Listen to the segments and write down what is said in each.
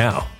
now.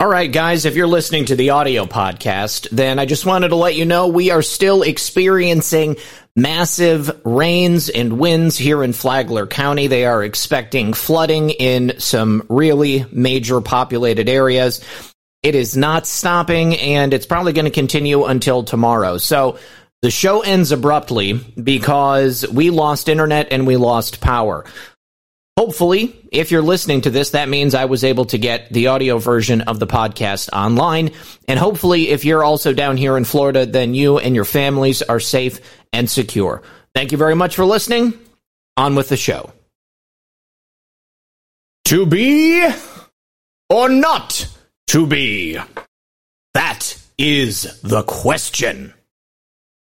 All right, guys, if you're listening to the audio podcast, then I just wanted to let you know we are still experiencing massive rains and winds here in Flagler County. They are expecting flooding in some really major populated areas. It is not stopping and it's probably going to continue until tomorrow. So the show ends abruptly because we lost internet and we lost power. Hopefully, if you're listening to this, that means I was able to get the audio version of the podcast online. And hopefully, if you're also down here in Florida, then you and your families are safe and secure. Thank you very much for listening. On with the show. To be or not to be? That is the question.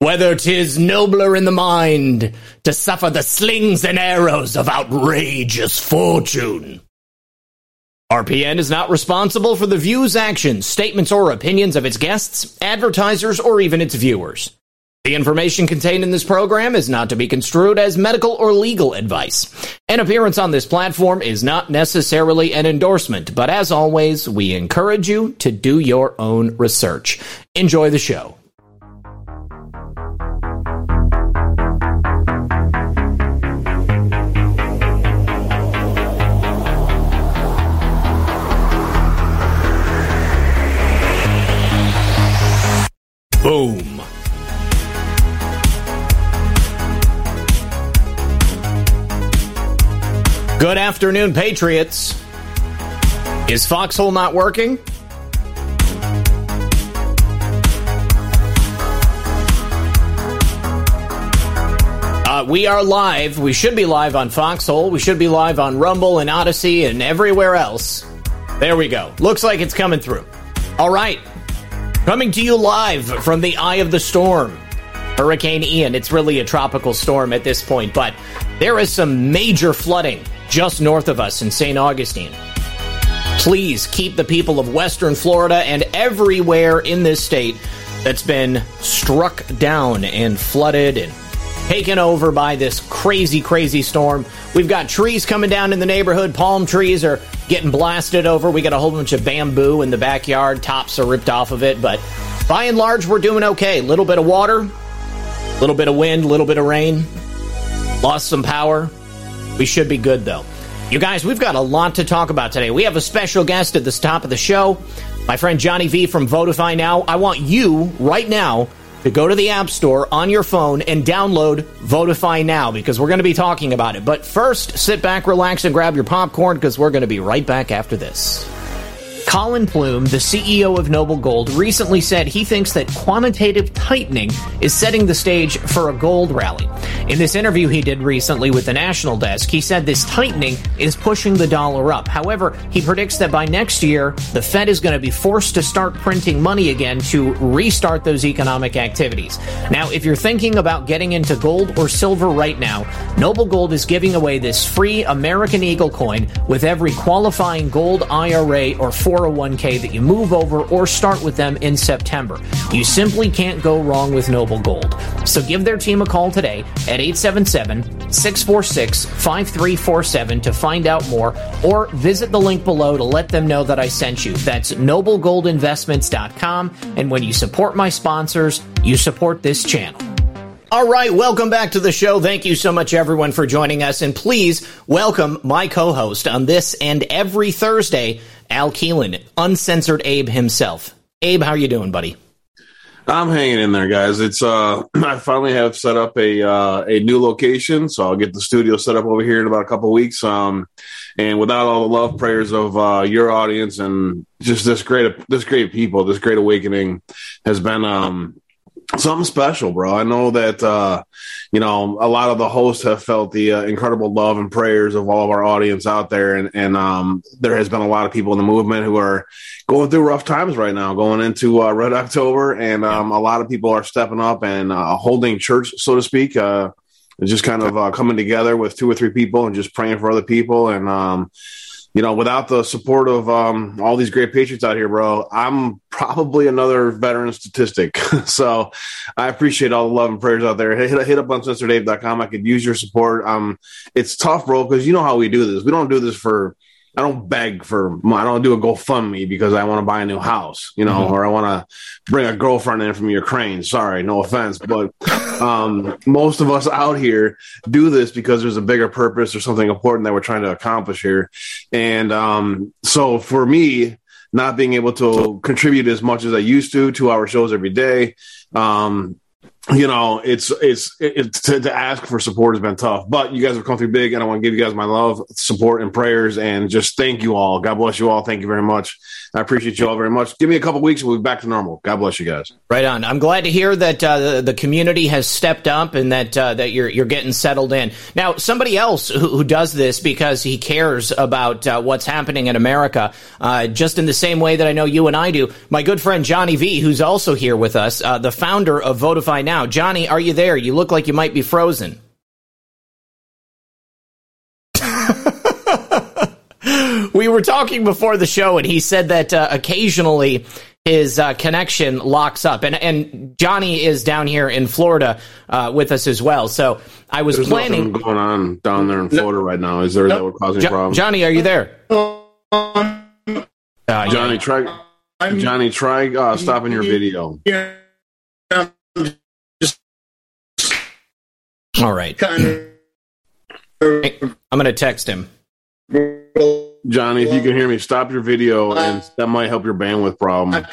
Whether 'tis nobler in the mind to suffer the slings and arrows of outrageous fortune. RPN is not responsible for the views, actions, statements, or opinions of its guests, advertisers, or even its viewers. The information contained in this program is not to be construed as medical or legal advice. An appearance on this platform is not necessarily an endorsement, but as always, we encourage you to do your own research. Enjoy the show. Boom. Good afternoon, Patriots. Is Foxhole not working? Uh, we are live. We should be live on Foxhole. We should be live on Rumble and Odysee and everywhere else. There we go. Looks like it's coming through. All right. Coming to you live from the eye of the storm. Hurricane Ian. It's really a tropical storm at this point, but there is some major flooding just north of us in St. Augustine. Please keep the people of Western Florida and everywhere in this state that's been struck down and flooded and taken over by this crazy, crazy storm. We've got trees coming down in the neighborhood. Palm trees are getting blasted over. We got a whole bunch of bamboo in the backyard. Tops are ripped off of it. But by and large, we're doing okay. A little bit of water, a little bit of wind, a little bit of rain. Lost some power. We should be good, though. You guys, we've got a lot to talk about today. We have a special guest at the top of the show, my friend Johnny V from Votify Now. I want you right now to go to the App Store on your phone and download Votify Now because we're going to be talking about it. But first, sit back, relax, and grab your popcorn because we're going to be right back after this. Collin Plume, the CEO of Noble Gold, recently said he thinks that quantitative tightening is setting the stage for a gold rally. In this interview he did recently with the National Desk, he said this tightening is pushing the dollar up. However, he predicts that by next year, the Fed is going to be forced to start printing money again to restart those economic activities. Now, if you're thinking about getting into gold or silver right now, Noble Gold is giving away this free American Eagle coin with every qualifying gold IRA or 401k that you move over or start with them in September. You simply can't go wrong with Noble Gold. So give their team a call today at 877 646 5347 to find out more or visit the link below to let them know that I sent you. That's noblegoldinvestments.com. And when you support my sponsors, you support this channel. All right, welcome back to the show. Thank you so much, everyone, for joining us. And please welcome my co host on this and every Thursday, Al Keelan, uncensored Abe himself. Abe, how are you doing, buddy? I'm hanging in there, guys. It's uh, I finally have set up a uh, a new location, so I'll get the studio set up over here in about a couple weeks. Um, and without all the love prayers of uh, your audience and just this great this great people, this great awakening has been um something special, bro. I know that uh, you know a lot of the hosts have felt the uh, incredible love and prayers of all of our audience out there, and and um, there has been a lot of people in the movement who are going through rough times right now, going into uh, Red October, and um, a lot of people are stepping up and uh, holding church, so to speak. Uh, just kind of uh, coming together with two or three people and just praying for other people, and um, you know, without the support of um, all these great patriots out here, bro, I'm probably another veteran statistic. so I appreciate all the love and prayers out there. Hit, hit up on SinisterDave.com. I could use your support. Um, it's tough, bro, because you know how we do this. We don't do this for I don't beg for I don't do a GoFundMe because I want to buy a new house, you know, mm-hmm. or I want to bring a girlfriend in from Ukraine. Sorry, no offense, but um, most of us out here do this because there's a bigger purpose or something important that we're trying to accomplish here. And um, so for me, not being able to contribute as much as I used to to our shows every day, um, you know, it's it's it's to, to, ask for support has been tough, but you guys have come through big, and I want to give you guys my love, support, and prayers, and just thank you all. God bless you all. Thank you very much. I appreciate you all very much. Give me a couple weeks, and we'll be back to normal. God bless you guys. Right on. I'm glad to hear that uh, the, the, community has stepped up and that uh, that you're you're getting settled in. Now, somebody else who, who does this because he cares about uh, what's happening in America, uh, just in the same way that I know you and I do. My good friend Johnny V, who's also here with us, uh, the founder of Votify Now. Johnny, are you there? You look like you might be frozen. we were talking before the show, and he said that uh, occasionally his uh, connection locks up, and and Johnny is down here in Florida uh, with us as well. So I was There's planning going on down there in Florida right now. Is there no, that would causing jo- problems? Johnny, are you there? Uh, Johnny, try. Johnny, try uh, stopping your video. Yeah. All right. I'm going to text him. Johnny, if you can hear me, stop your video, and that might help your bandwidth problem.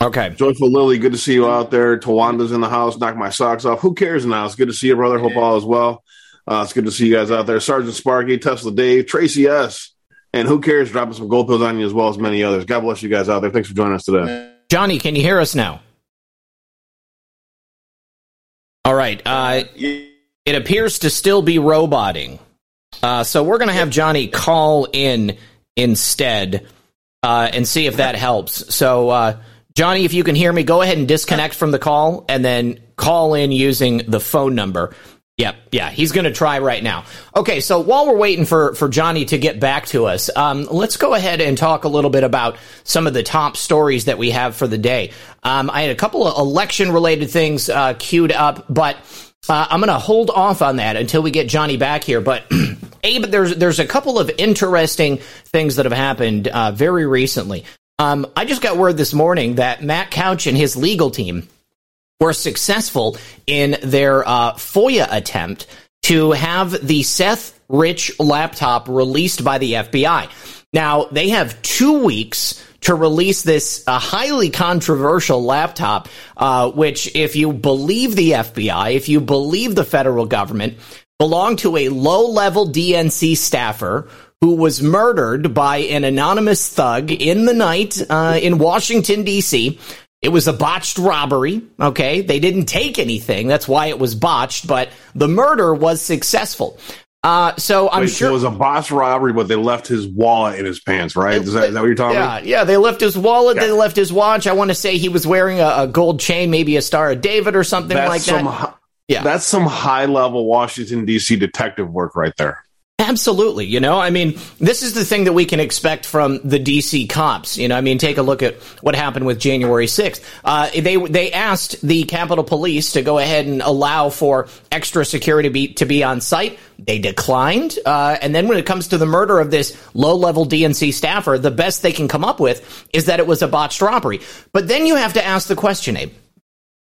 Okay. Joyful Lily, good to see you out there. Tawanda's in the house. Knock my socks off. Who cares now? It's good to see you, brother. Hope all is well. Uh, it's good to see you guys out there. Sergeant Sparky, Tesla Dave, Tracy S. And who cares? Dropping some gold pills on you as well as many others. God bless you guys out there. Thanks for joining us today. Johnny, can you hear us now? All right. Uh, it appears to still be roboting. Uh, so we're going to have Johnny call in instead uh, and see if that helps. So, uh, Johnny, if you can hear me, go ahead and disconnect from the call and then call in using the phone number. Yep, yeah, he's going to try right now. Okay, so while we're waiting for, for Johnny to get back to us, um, let's go ahead and talk a little bit about some of the top stories that we have for the day. Um, I had a couple of election related things uh, queued up, but uh, I'm going to hold off on that until we get Johnny back here. But Abe, there's there's a couple of interesting things that have happened uh, very recently. Um, I just got word this morning that Matt Couch and his legal team were successful in their uh, FOIA attempt to have the Seth Rich laptop released by the FBI. Now they have two weeks to release this uh, highly controversial laptop, uh, which, if you believe the FBI, if you believe the federal government, belonged to a low level DNC staffer who was murdered by an anonymous thug in the night uh, in Washington, D.C. It was a botched robbery. Okay. They didn't take anything. That's why it was botched, but the murder was successful. Uh, so I'm Wait, sure it was a boss robbery, but they left his wallet in his pants, right? Is that, is that what you're talking yeah, about? Yeah, they left his wallet, yeah. they left his watch. I want to say he was wearing a, a, gold chain, maybe a Star of David or something that's like that. yeah, that's some high level Washington D.C. detective work right there. Absolutely. You know, I mean, this is the thing that we can expect from the DC cops. You know, I mean, take a look at what happened with January 6th. Uh, they, they asked the Capitol Police to go ahead and allow for extra security to be, to be on site. They declined. Uh, and then when it comes to the murder of this low level DNC staffer, the best they can come up with is that it was a botched robbery. But then you have to ask the question, Abe.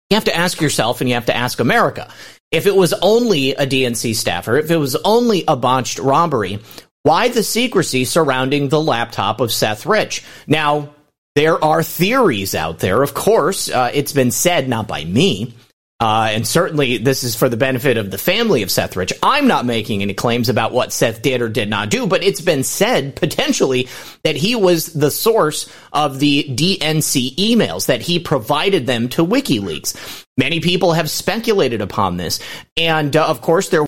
You have to ask yourself and you have to ask America if it was only a DNC staffer, if it was only a botched robbery, why the secrecy surrounding the laptop of Seth Rich? Now, there are theories out there, of course. Uh, it's been said, not by me, Uh, and certainly this is for the benefit of the family of Seth Rich. I'm not making any claims about what Seth did or did not do, but it's been said potentially that he was the source of the DNC emails, that he provided them to WikiLeaks. Many people have speculated upon this. And uh, of course, there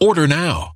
Order now.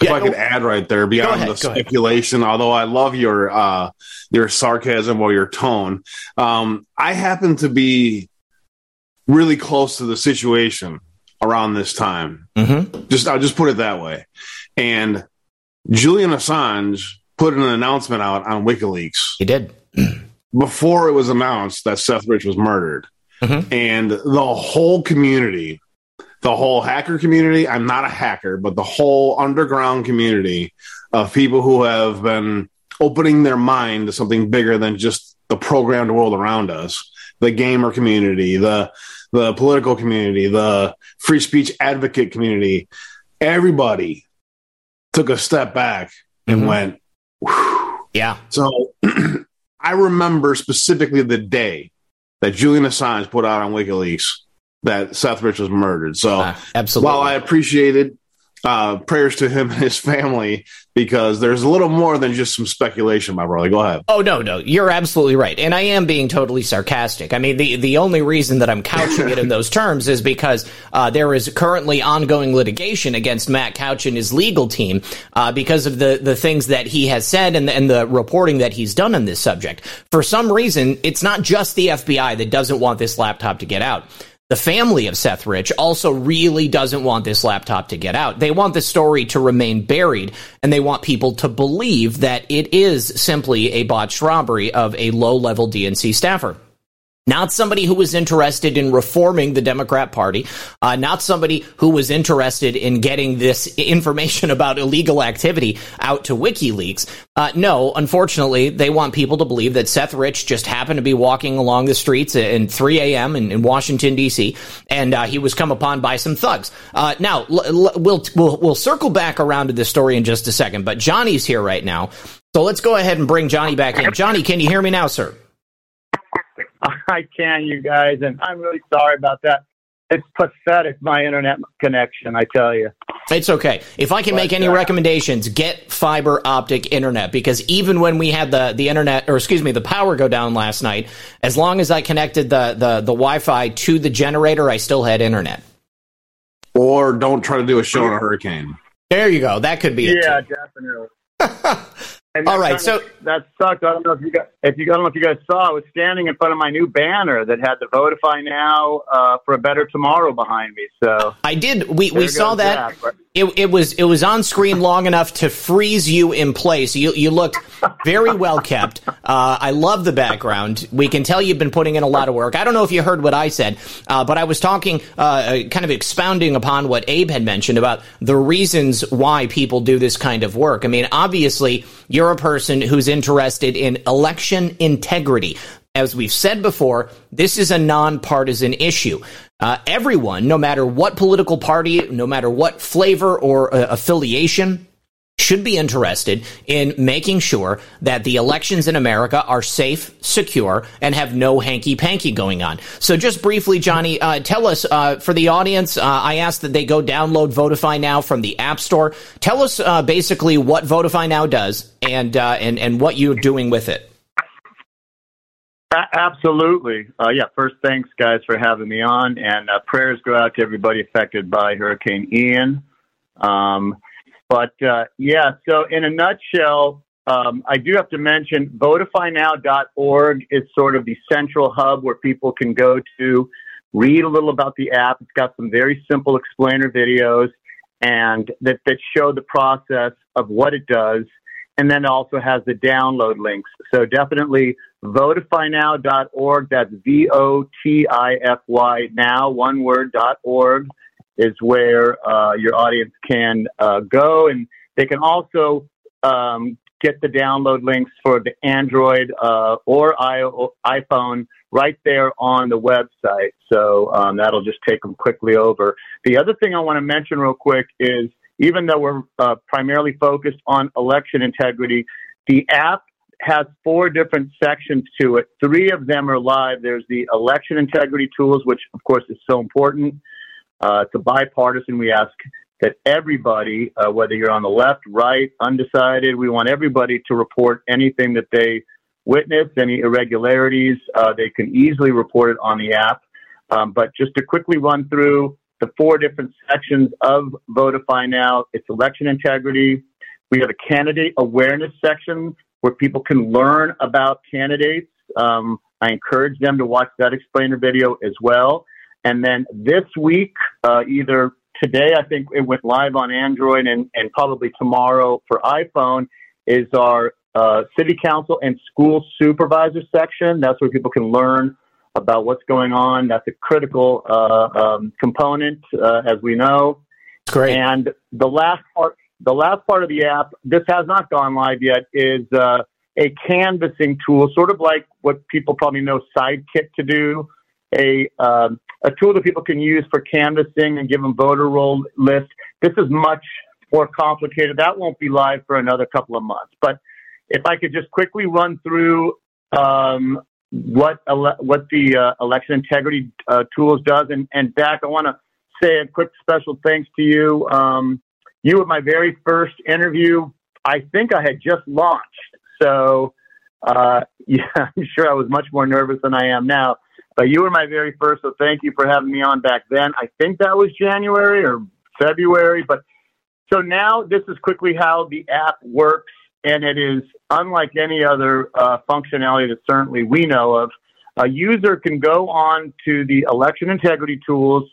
If Yeah, I could add right there, beyond ahead, the speculation, although I love your uh, your sarcasm or your tone, um, I happen to be really close to the situation around this time. Mhm. Just I'll just put it that way. And Julian Assange put an announcement out on WikiLeaks He did. before it was announced that Seth Rich was murdered. Mhm. And the whole community, the whole hacker community, I'm not a hacker, but the whole underground community of people who have been opening their mind to something bigger than just the programmed world around us, the gamer community, the the political community, the free speech advocate community, everybody took a step back and Mhm. went, "Whew." Yeah. So I remember specifically the day that Julian Assange put out on WikiLeaks that Seth Rich was murdered. So Uh, absolutely. while I appreciated uh, prayers to him and his family, because there's a little more than just some speculation, my brother. Go ahead. Oh no, no, you're absolutely right, and I am being totally sarcastic. I mean, the the only reason that I'm couching it in those terms is because uh, there is currently ongoing litigation against Matt Couch and his legal team uh, because of the the things that he has said and and the reporting that he's done on this subject. For some reason, it's not just the FBI that doesn't want this laptop to get out. The family of Seth Rich also really doesn't want this laptop to get out. They want the story to remain buried, and they want people to believe that it is simply a botched robbery of a low level DNC staffer. Not somebody who was interested in reforming the Democrat Party, uh, not somebody who was interested in getting this information about illegal activity out to WikiLeaks. Uh, no, unfortunately, they want people to believe that Seth Rich just happened to be walking along the streets in 3 a.m. In, in, Washington D.C. and uh, he was come upon by some thugs. Uh, now l- l- we'll, we'll we'll circle back around to this story in just a second, but Johnny's here right now, so let's go ahead and bring Johnny back in. Johnny, can you hear me now, sir? I can, you guys, and I'm really sorry about that. It's pathetic, my internet connection, I tell you. It's okay. If I can but, make any uh, recommendations, get fiber optic internet because even when we had the, the internet, or excuse me, the power go down last night, as long as I connected the, the, the Wi Fi to the generator, I still had internet. Or don't try to do a show on a hurricane. There you go. That could be it. Yeah, definitely. And All right, so of, that sucked. I don't know if you guys, if you, I don't know if you guys saw. I was standing in front of my new banner that had the Votify Now uh, for a Better Tomorrow behind me. So I did. We we saw that. that it, it was it was on screen long enough to freeze you in place. You you looked very well kept. Uh, I love the background. We can tell you've been putting in a lot of work. I don't know if you heard what I said, uh, but I was talking, uh, kind of expounding upon what Abe had mentioned about the reasons why people do this kind of work. I mean, obviously, you're a person who's interested in election integrity. As we've said before, this is a nonpartisan issue. Uh, everyone, no matter what political party, no matter what flavor or uh, affiliation, should be interested in making sure that the elections in America are safe, secure, and have no hanky panky going on. So, just briefly, Johnny, uh, tell us uh, for the audience. Uh, I asked that they go download Votify Now from the App Store. Tell us uh, basically what Votify Now does and uh, and and what you're doing with it. Absolutely. Uh, yeah, first, thanks, guys, for having me on. And uh, prayers go out to everybody affected by Hurricane Ian. Um, but uh, yeah, so in a nutshell, um, I do have to mention votifynow.org is sort of the central hub where people can go to read a little about the app. It's got some very simple explainer videos and that, that show the process of what it does. And then it also has the download links. So definitely votifynow.org. That's V O T I F Y now, one word, dot org is where uh, your audience can uh, go. And they can also um, get the download links for the Android uh, or iPhone right there on the website. So um, that'll just take them quickly over. The other thing I want to mention real quick is even though we're uh, primarily focused on election integrity, the app has four different sections to it. Three of them are live. There's the election integrity tools, which of course is so important. Uh, it's a bipartisan. We ask that everybody, uh, whether you're on the left, right, undecided, we want everybody to report anything that they witness, any irregularities. Uh, they can easily report it on the app. Um, but just to quickly run through the four different sections of Votify Now, it's election integrity. We have a candidate awareness section where people can learn about candidates. Um, I encourage them to watch that explainer video as well. And then this week, uh, either today, I think it went live on Android and, and probably tomorrow for iPhone, is our uh, city council and school supervisor section. That's where people can learn about what's going on. That's a critical uh, um, component, uh, as we know. Great. And the last part, the last part of the app, this has not gone live yet, is uh, a canvassing tool, sort of like what people probably know Sidekick to do. A um, a tool that people can use for canvassing and give them voter roll lists. This is much more complicated. That won't be live for another couple of months. But if I could just quickly run through um, what ele- what the uh, election integrity uh, tools does, and, and Dak, I want to say a quick special thanks to you. Um, you were my very first interview. I think I had just launched, so uh, yeah, I'm sure I was much more nervous than I am now. But you were my very first, so thank you for having me on back then. I think that was January or February. But so now this is quickly how the app works, and it is unlike any other uh, functionality that certainly we know of. a user can go on to the election integrity tools.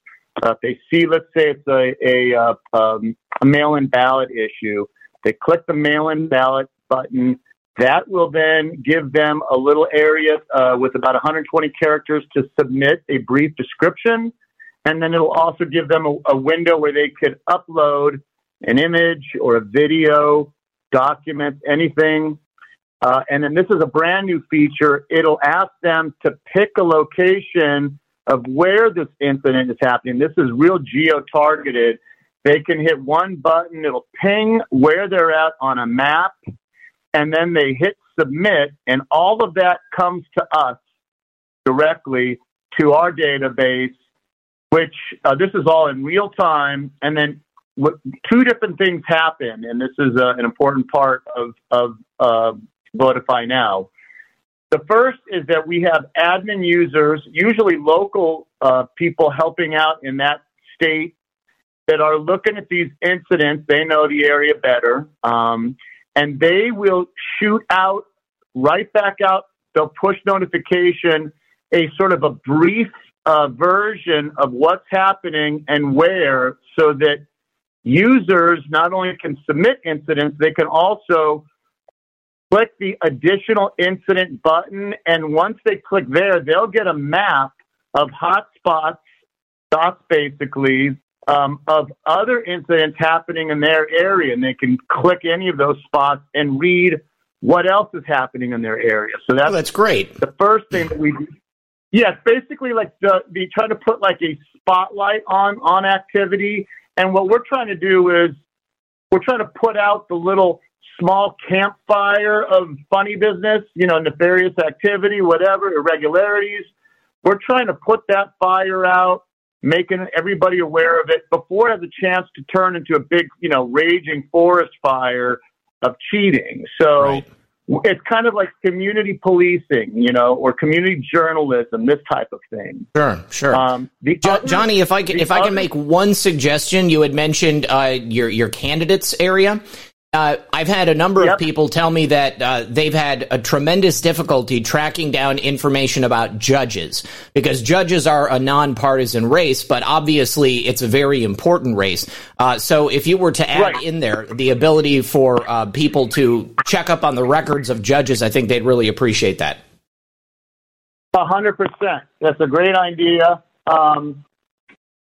Uh, if they see, let's say it's a, a, uh, um, a mail-in ballot issue, they click the mail-in ballot button. That will then give them a little area uh, with about 120 characters to submit a brief description. And then it'll also give them a, a window where they could upload an image or a video, document, anything. Uh, and then this is a brand new feature. It'll ask them to pick a location of where this incident is happening. This is real geo targeted. They can hit one button, it'll ping where they're at on a map, and then they hit submit, and all of that comes to us directly to our database, which uh, this is all in real time. And then what, two different things happen, and this is uh, an important part of, of uh, Votify Now. The first is that we have admin users, usually local uh, people helping out in that state, that are looking at these incidents. They know the area better, um, and they will shoot out right back out. They'll push notification, a sort of a brief uh, version of what's happening and where, so that users not only can submit incidents, they can also click the additional incident button. And once they click there, they'll get a map of hotspots, dots basically, um, of other incidents happening in their area. And they can click any of those spots and read what else is happening in their area. So that's, oh, that's great. The first thing that we do. Yes, basically like the, the trying to put like a spotlight on on activity. And what we're trying to do is we're trying to put out the little small campfire of funny business, you know, nefarious activity, whatever, irregularities. We're trying to put that fire out, making everybody aware of it before it has a chance to turn into a big, you know, raging forest fire of cheating. So right. it's kind of like community policing, you know, or community journalism, this type of thing. Sure, sure. Um, jo- other, Johnny, if I can, if I can make one suggestion, you had mentioned uh, your your candidates area. Uh, I've had a number yep. of people tell me that uh, they've had a tremendous difficulty tracking down information about judges because judges are a nonpartisan race, but obviously it's a very important race. Uh, so if you were to add right. in there the ability for uh, people to check up on the records of judges, I think they'd really appreciate that. A hundred percent. That's a great idea. Um,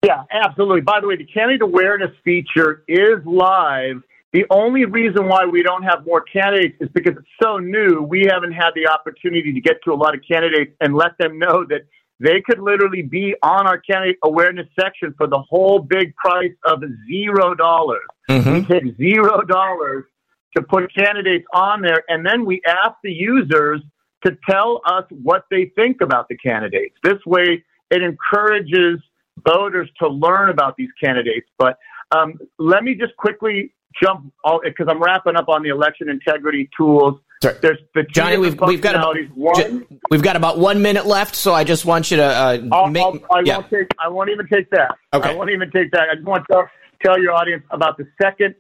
yeah, absolutely. By the way, the candidate awareness feature is live the only reason why we don't have more candidates is because it's so new. We haven't had the opportunity to get to a lot of candidates and let them know that they could literally be on our candidate awareness section for the whole big price of zero dollars. Mm-hmm. We take zero dollars to put candidates on there, and then we ask the users to tell us what they think about the candidates. This way, it encourages voters to learn about these candidates. But um, let me just quickly jump all because I'm wrapping up on the election integrity tools. Sorry. There's the Johnny, we've, we've got about, one, we've got about one minute left, so I just want you to. Uh, I'll, make, I'll, I yeah. won't take. I won't even take that. Okay. I won't even take that. I just want to tell your audience about the second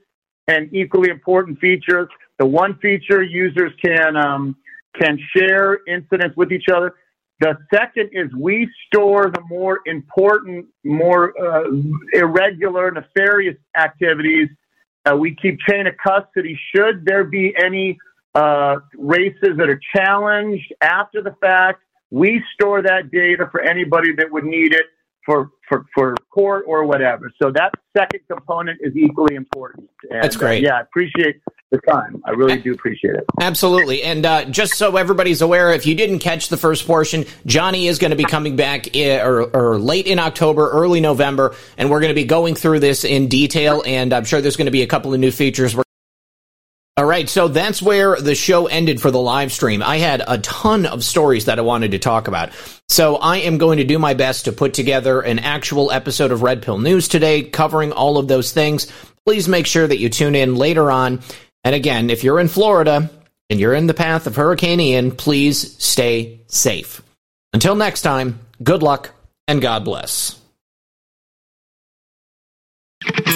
and equally important feature. The one feature users can um, can share incidents with each other. The second is we store the more important, more uh, irregular, nefarious activities uh, we keep chain of custody. Should there be any uh, races that are challenged after the fact, we store that data for anybody that would need it for, for, for court or whatever. So that second component is equally important. And, That's great. Uh, yeah, I appreciate the time. I really do appreciate it. Absolutely. And uh, just so everybody's aware, if you didn't catch the first portion, Johnny is going to be coming back in, or, or, late in October, early November, and we're going to be going through this in detail. And I'm sure there's going to be a couple of new features. We're all right, so that's where the show ended for the live stream. I had a ton of stories that I wanted to talk about. So I am going to do my best to put together an actual episode of Red Pill News today covering all of those things. Please make sure that you tune in later on. And again, if you're in Florida and you're in the path of Hurricane Ian, please stay safe. Until next time, good luck and God bless.